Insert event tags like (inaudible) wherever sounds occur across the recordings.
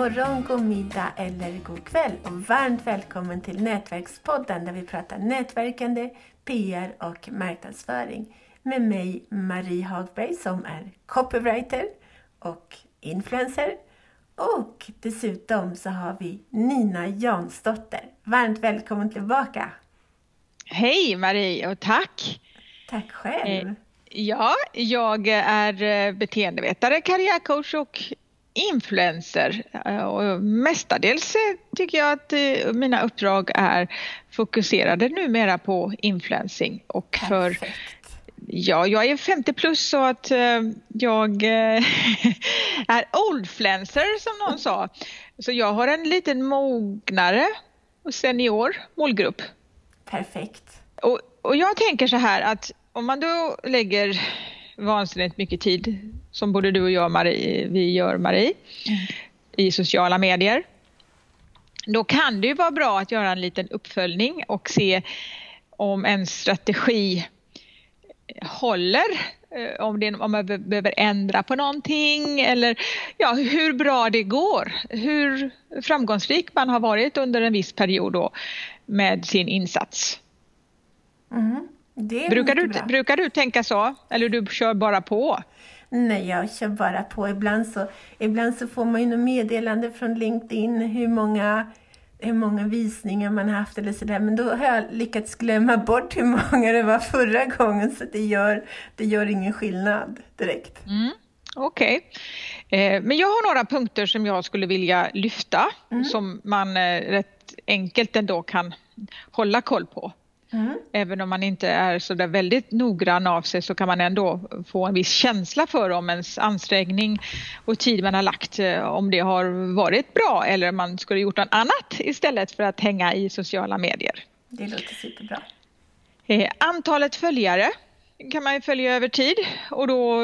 morgon, god middag eller god kväll och varmt välkommen till Nätverkspodden där vi pratar nätverkande, PR och marknadsföring med mig Marie Hagberg som är copywriter och influencer och dessutom så har vi Nina Jansdotter. Varmt välkommen tillbaka! Hej Marie och tack! Tack själv! Eh, ja, jag är eh, beteendevetare, karriärcoach och influencer. Eh, och mestadels tycker jag att mina uppdrag är fokuserade numera på influencing. Och för, ja, jag är 50 plus så att jag (laughs) är oldfluencer som någon sa. Så jag har en liten mognare och senior målgrupp. Perfekt. Och, och jag tänker så här att om man då lägger vansinnigt mycket tid, som både du och jag Marie, vi gör Marie, i sociala medier. Då kan det ju vara bra att göra en liten uppföljning och se om en strategi håller, eh, om, det, om man behöver ändra på någonting eller ja, hur bra det går, hur framgångsrik man har varit under en viss period då med sin insats. Mm, brukar, du, brukar du tänka så eller du kör bara på? Nej, jag kör bara på. Ibland så, ibland så får man ju något meddelande från LinkedIn hur många, hur många visningar man har haft eller sådär. Men då har jag lyckats glömma bort hur många det var förra gången så det gör, det gör ingen skillnad direkt. Mm, Okej. Okay. Eh, men jag har några punkter som jag skulle vilja lyfta mm. som man eh, rätt enkelt ändå kan hålla koll på. Mm. Även om man inte är så där väldigt noggrann av sig så kan man ändå få en viss känsla för om ens ansträngning och tid man har lagt eh, om det har varit bra eller om man skulle gjort något annat istället för att hänga i sociala medier. Det låter superbra. Eh, antalet följare kan man följa över tid och då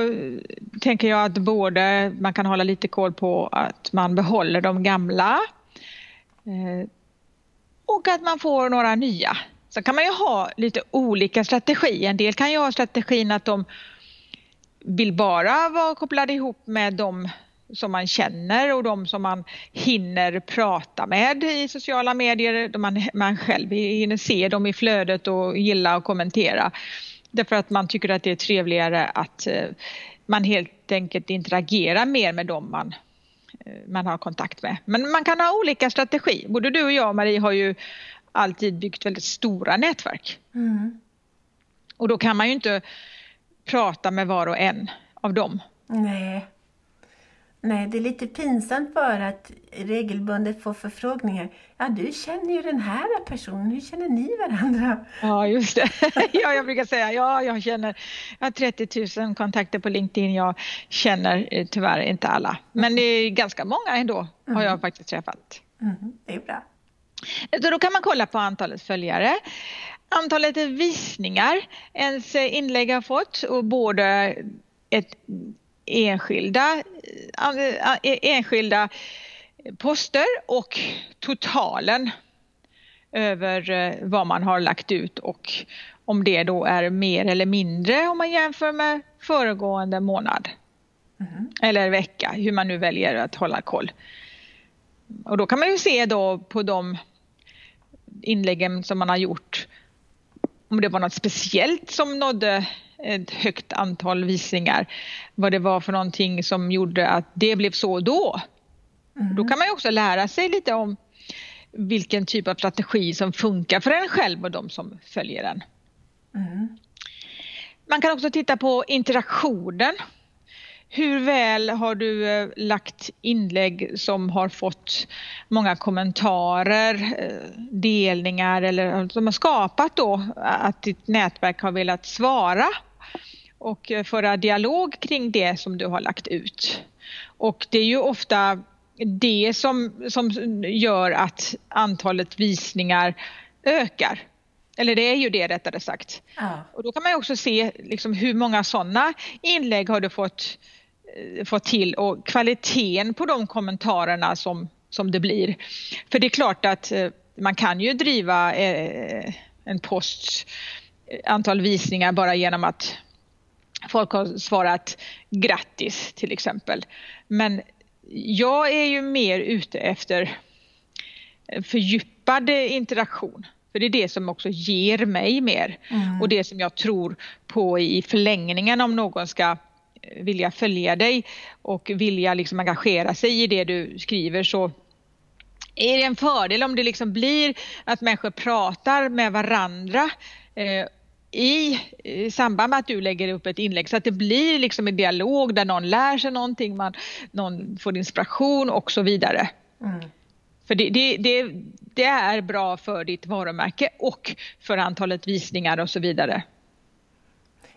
tänker jag att både man kan hålla lite koll på att man behåller de gamla eh, och att man får några nya. Så kan man ju ha lite olika strategier. En del kan ju ha strategin att de vill bara vara kopplade ihop med de som man känner och de som man hinner prata med i sociala medier. De man, man själv hinner se dem i flödet och gilla och kommentera. Därför att man tycker att det är trevligare att eh, man helt enkelt interagerar mer med dem man, eh, man har kontakt med. Men man kan ha olika strategi. Både du och jag Marie har ju alltid byggt väldigt stora nätverk. Mm. Och då kan man ju inte prata med var och en av dem. Nej. Nej, det är lite pinsamt bara att regelbundet få förfrågningar. Ja, du känner ju den här personen. Hur känner ni varandra? Ja, just det. (laughs) ja, jag brukar säga ja, jag känner. Jag har 30 000 kontakter på LinkedIn. Jag känner eh, tyvärr inte alla, men det är ganska många ändå har jag mm. faktiskt träffat. Mm, det är bra. Så då kan man kolla på antalet följare, antalet visningar ens inlägg har fått och både ett enskilda, enskilda poster och totalen över eh, vad man har lagt ut och om det då är mer eller mindre om man jämför med föregående månad. Mm. Eller vecka, hur man nu väljer att hålla koll. Och då kan man ju se då på de inläggen som man har gjort om det var något speciellt som nådde ett högt antal visningar. Vad det var för någonting som gjorde att det blev så då. Mm. Då kan man ju också lära sig lite om vilken typ av strategi som funkar för en själv och de som följer den. Mm. Man kan också titta på interaktionen hur väl har du eh, lagt inlägg som har fått många kommentarer, eh, delningar eller som har skapat då att ditt nätverk har velat svara och eh, föra dialog kring det som du har lagt ut. Och det är ju ofta det som, som gör att antalet visningar ökar. Eller det är ju det rättare sagt. Ja. Och då kan man också se liksom hur många sådana inlägg har du fått Eh, fått till och kvaliteten på de kommentarerna som, som det blir. För det är klart att eh, man kan ju driva eh, en post antal visningar bara genom att folk har svarat grattis till exempel. Men jag är ju mer ute efter fördjupad interaktion. För det är det som också ger mig mer mm. och det som jag tror på i förlängningen om någon ska vilja följa dig och vilja liksom engagera sig i det du skriver så är det en fördel om det liksom blir att människor pratar med varandra eh, i, i samband med att du lägger upp ett inlägg så att det blir liksom en dialog där någon lär sig någonting, man, någon får inspiration och så vidare. Mm. För det, det, det, det, är bra för ditt varumärke och för antalet visningar och så vidare.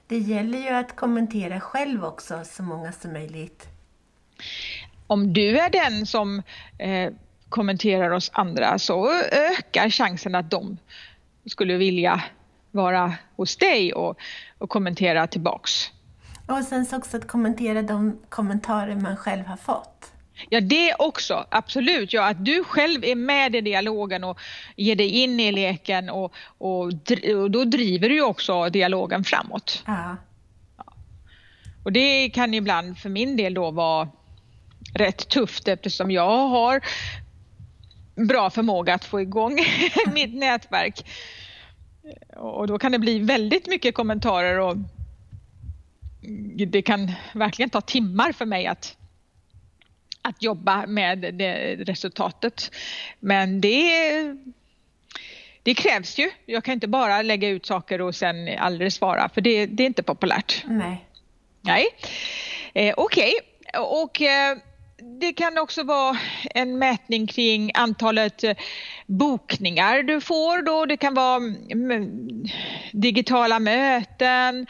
Det gäller ju att kommentera själv också, så många som möjligt. Om du är den som eh, kommenterar oss andra så ökar chansen att de skulle vilja vara hos dig och, och kommentera tillbaks. Och sen så också att kommentera de kommentarer man själv har fått. Ja, det också, absolut. Ja, att du själv är med i dialogen och ger dig in i leken och, och, och då driver du också dialogen framåt. Ja. ja. Och det kan ibland för min del då vara rätt tufft eftersom jag har bra förmåga att få igång (laughs) mitt nätverk. Och då kan det bli väldigt mycket kommentarer och det kan verkligen ta timmar för mig att, att jobba med det resultatet. Men det, det krävs ju. Jag kan inte bara lägga ut saker och sen aldrig svara för det, det är inte populärt. Nej. Nej. Eh, Okej. Okay. Och eh, det kan också vara en mätning kring antalet eh, bokningar du får då. Det kan vara mm, digitala möten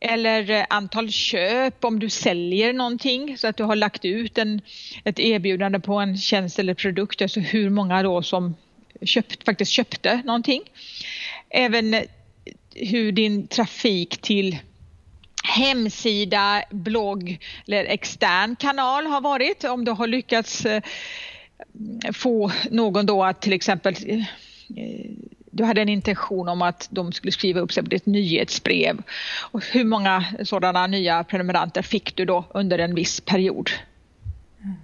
eller eh, antal köp om du säljer någonting så att du har lagt ut en, ett erbjudande på en tjänst eller produkt, alltså hur många då som köpt, faktiskt köpte någonting. Även eh, hur din trafik till hemsida, blogg eller extern kanal har varit. Om du har lyckats eh, få någon då att till exempel du hade en intention om att de skulle skriva upp sig på ditt nyhetsbrev. Och hur många sådana nya prenumeranter fick du då under en viss period? Mm.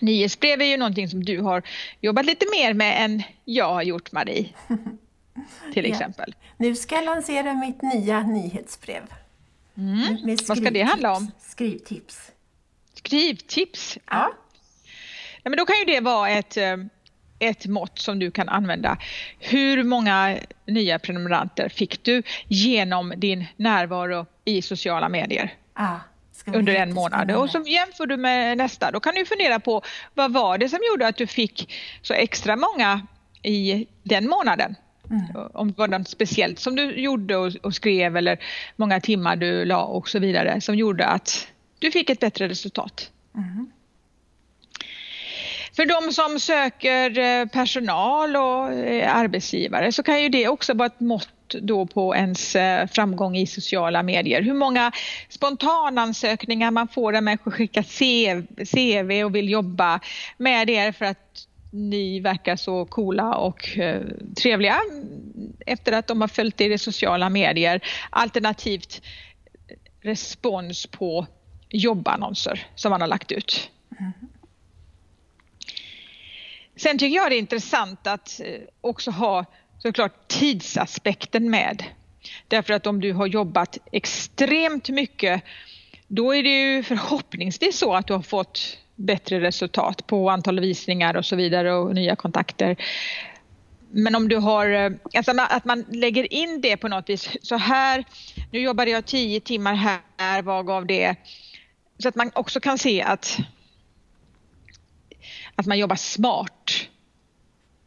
Nyhetsbrev är ju någonting som du har jobbat lite mer med än jag har gjort Marie. (laughs) Till exempel. Ja. Nu ska jag lansera mitt nya nyhetsbrev. Mm. Vad ska det handla om? Skrivtips. Skrivtips? Ja. ja. men då kan ju det vara ett, eh, ett mått som du kan använda. Hur många nya prenumeranter fick du genom din närvaro i sociala medier? Ja under en månad och så jämför du med nästa. Då kan du fundera på vad var det som gjorde att du fick så extra många i den månaden? Mm. Om det var något speciellt som du gjorde och, och, skrev eller många timmar du la och så vidare som gjorde att du fick ett bättre resultat. Mm. För de som söker eh, personal och eh, arbetsgivare så kan ju det också vara ett mått då på ens eh, framgång i sociala medier. Hur många spontanansökningar man får där människor skickar CV och vill jobba med er för att ni verkar så coola och trevliga efter att de har följt er i sociala medier. Alternativt respons på jobbannonser som man har lagt ut. Mm. Sen tycker jag det är intressant att eh, också ha såklart tidsaspekten med. Därför att om du har jobbat extremt mycket då är det ju förhoppningsvis så att du har fått bättre resultat på antal visningar och så vidare och nya kontakter. Men om du har, eh, alltså att man lägger in det på något vis. Så här, nu jobbade jag tio timmar här, vad gav det? Så att man också kan se att, att man jobbar smart.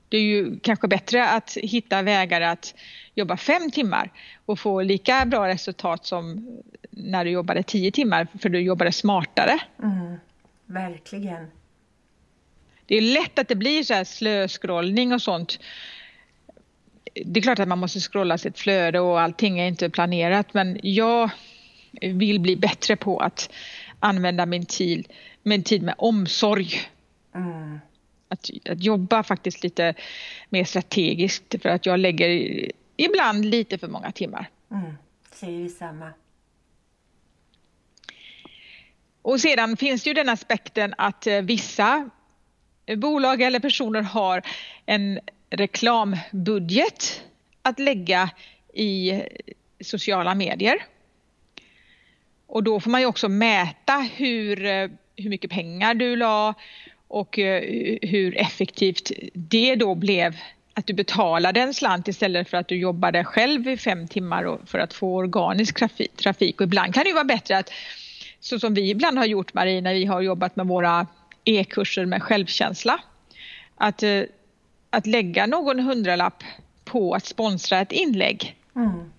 Det är ju kanske bättre att hitta vägar att jobba fem timmar och få lika bra resultat som när du jobbade tio timmar för du jobbade smartare. Mm. Verkligen. Det är lätt att det blir så här slöskrollning och sånt. Det är klart att man måste scrolla sitt flöde och allting är inte planerat men jag vill bli bättre på att använda min tid, min tid med omsorg. Mm. Att, att jobba faktiskt lite mer strategiskt för att jag lägger ibland lite för många timmar. Mm. Säger detsamma. Och sedan finns det ju den aspekten att eh, vissa bolag eller personer har en reklambudget att lägga i sociala medier. Och då får man ju också mäta hur, eh, hur mycket pengar du la och eh, hur effektivt det då blev att du betalade en slant istället för att du jobbade själv i fem timmar för att få organisk trafik. Och ibland kan det vara bättre att, så som vi ibland har gjort Marie när vi har jobbat med våra e-kurser med självkänsla, att, eh, att lägga någon hundralapp på att sponsra ett inlägg mm.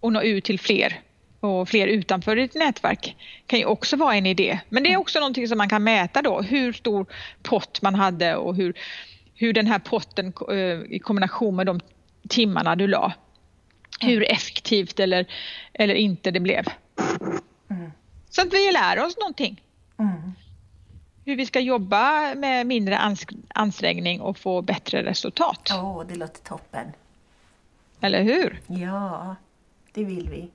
och nå ut till fler och fler utanför ditt nätverk kan ju också vara en idé. Men det är också någonting som man kan mäta då, hur stor pott man hade och hur, hur den här potten eh, i kombination med de timmarna du la, hur effektivt eller, eller inte det blev. Mm. Så att vi lär oss någonting. Mm. Hur vi ska jobba med mindre ansträngning och få bättre resultat. Åh, oh, det låter toppen. Eller hur? Ja, det vill vi.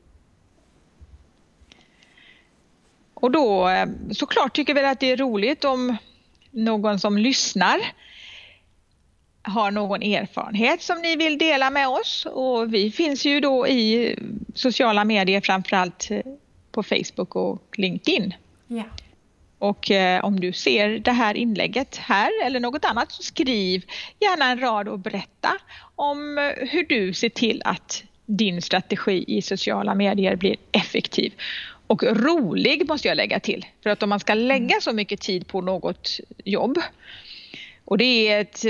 Och då eh, såklart tycker vi att det är roligt om någon som lyssnar har någon erfarenhet som ni vill dela med oss och vi finns ju då i sociala medier framförallt eh, på Facebook och LinkedIn. Ja. Och eh, om du ser det här inlägget här eller något annat så skriv gärna en rad och berätta om hur du ser till att din strategi i sociala medier blir effektiv och rolig måste jag lägga till. För att om man ska lägga så mycket tid på något jobb och det är ett,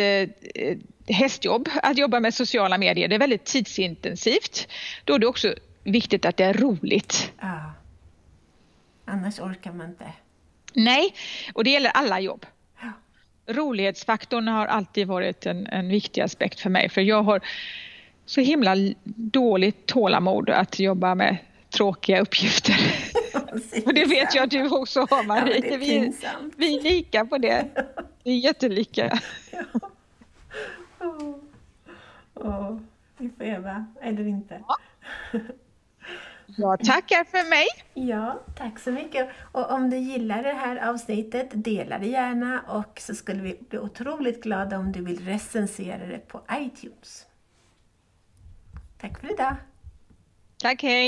ett hästjobb att jobba med sociala medier. Det är väldigt tidsintensivt. Då är det också viktigt att det är roligt. Ja. Annars orkar man inte. Nej, och det gäller alla jobb. Ja. Rolighetsfaktorn har alltid varit en, en viktig aspekt för mig för jag har så himla dåligt tålamod att jobba med tråkiga uppgifter. (laughs) och det vet jag att du också har Marie. Ja, vi, vi är lika på det. Vi är jättelika. (laughs) ja. oh. Oh. Vi får öva, eller inte. Ja. Jag tackar för mig. Ja, tack så mycket. Och om du gillar det här avsnittet, dela det gärna och så skulle vi bli otroligt glada om du vill recensera det på iTunes. Tack för idag. Tack, hej.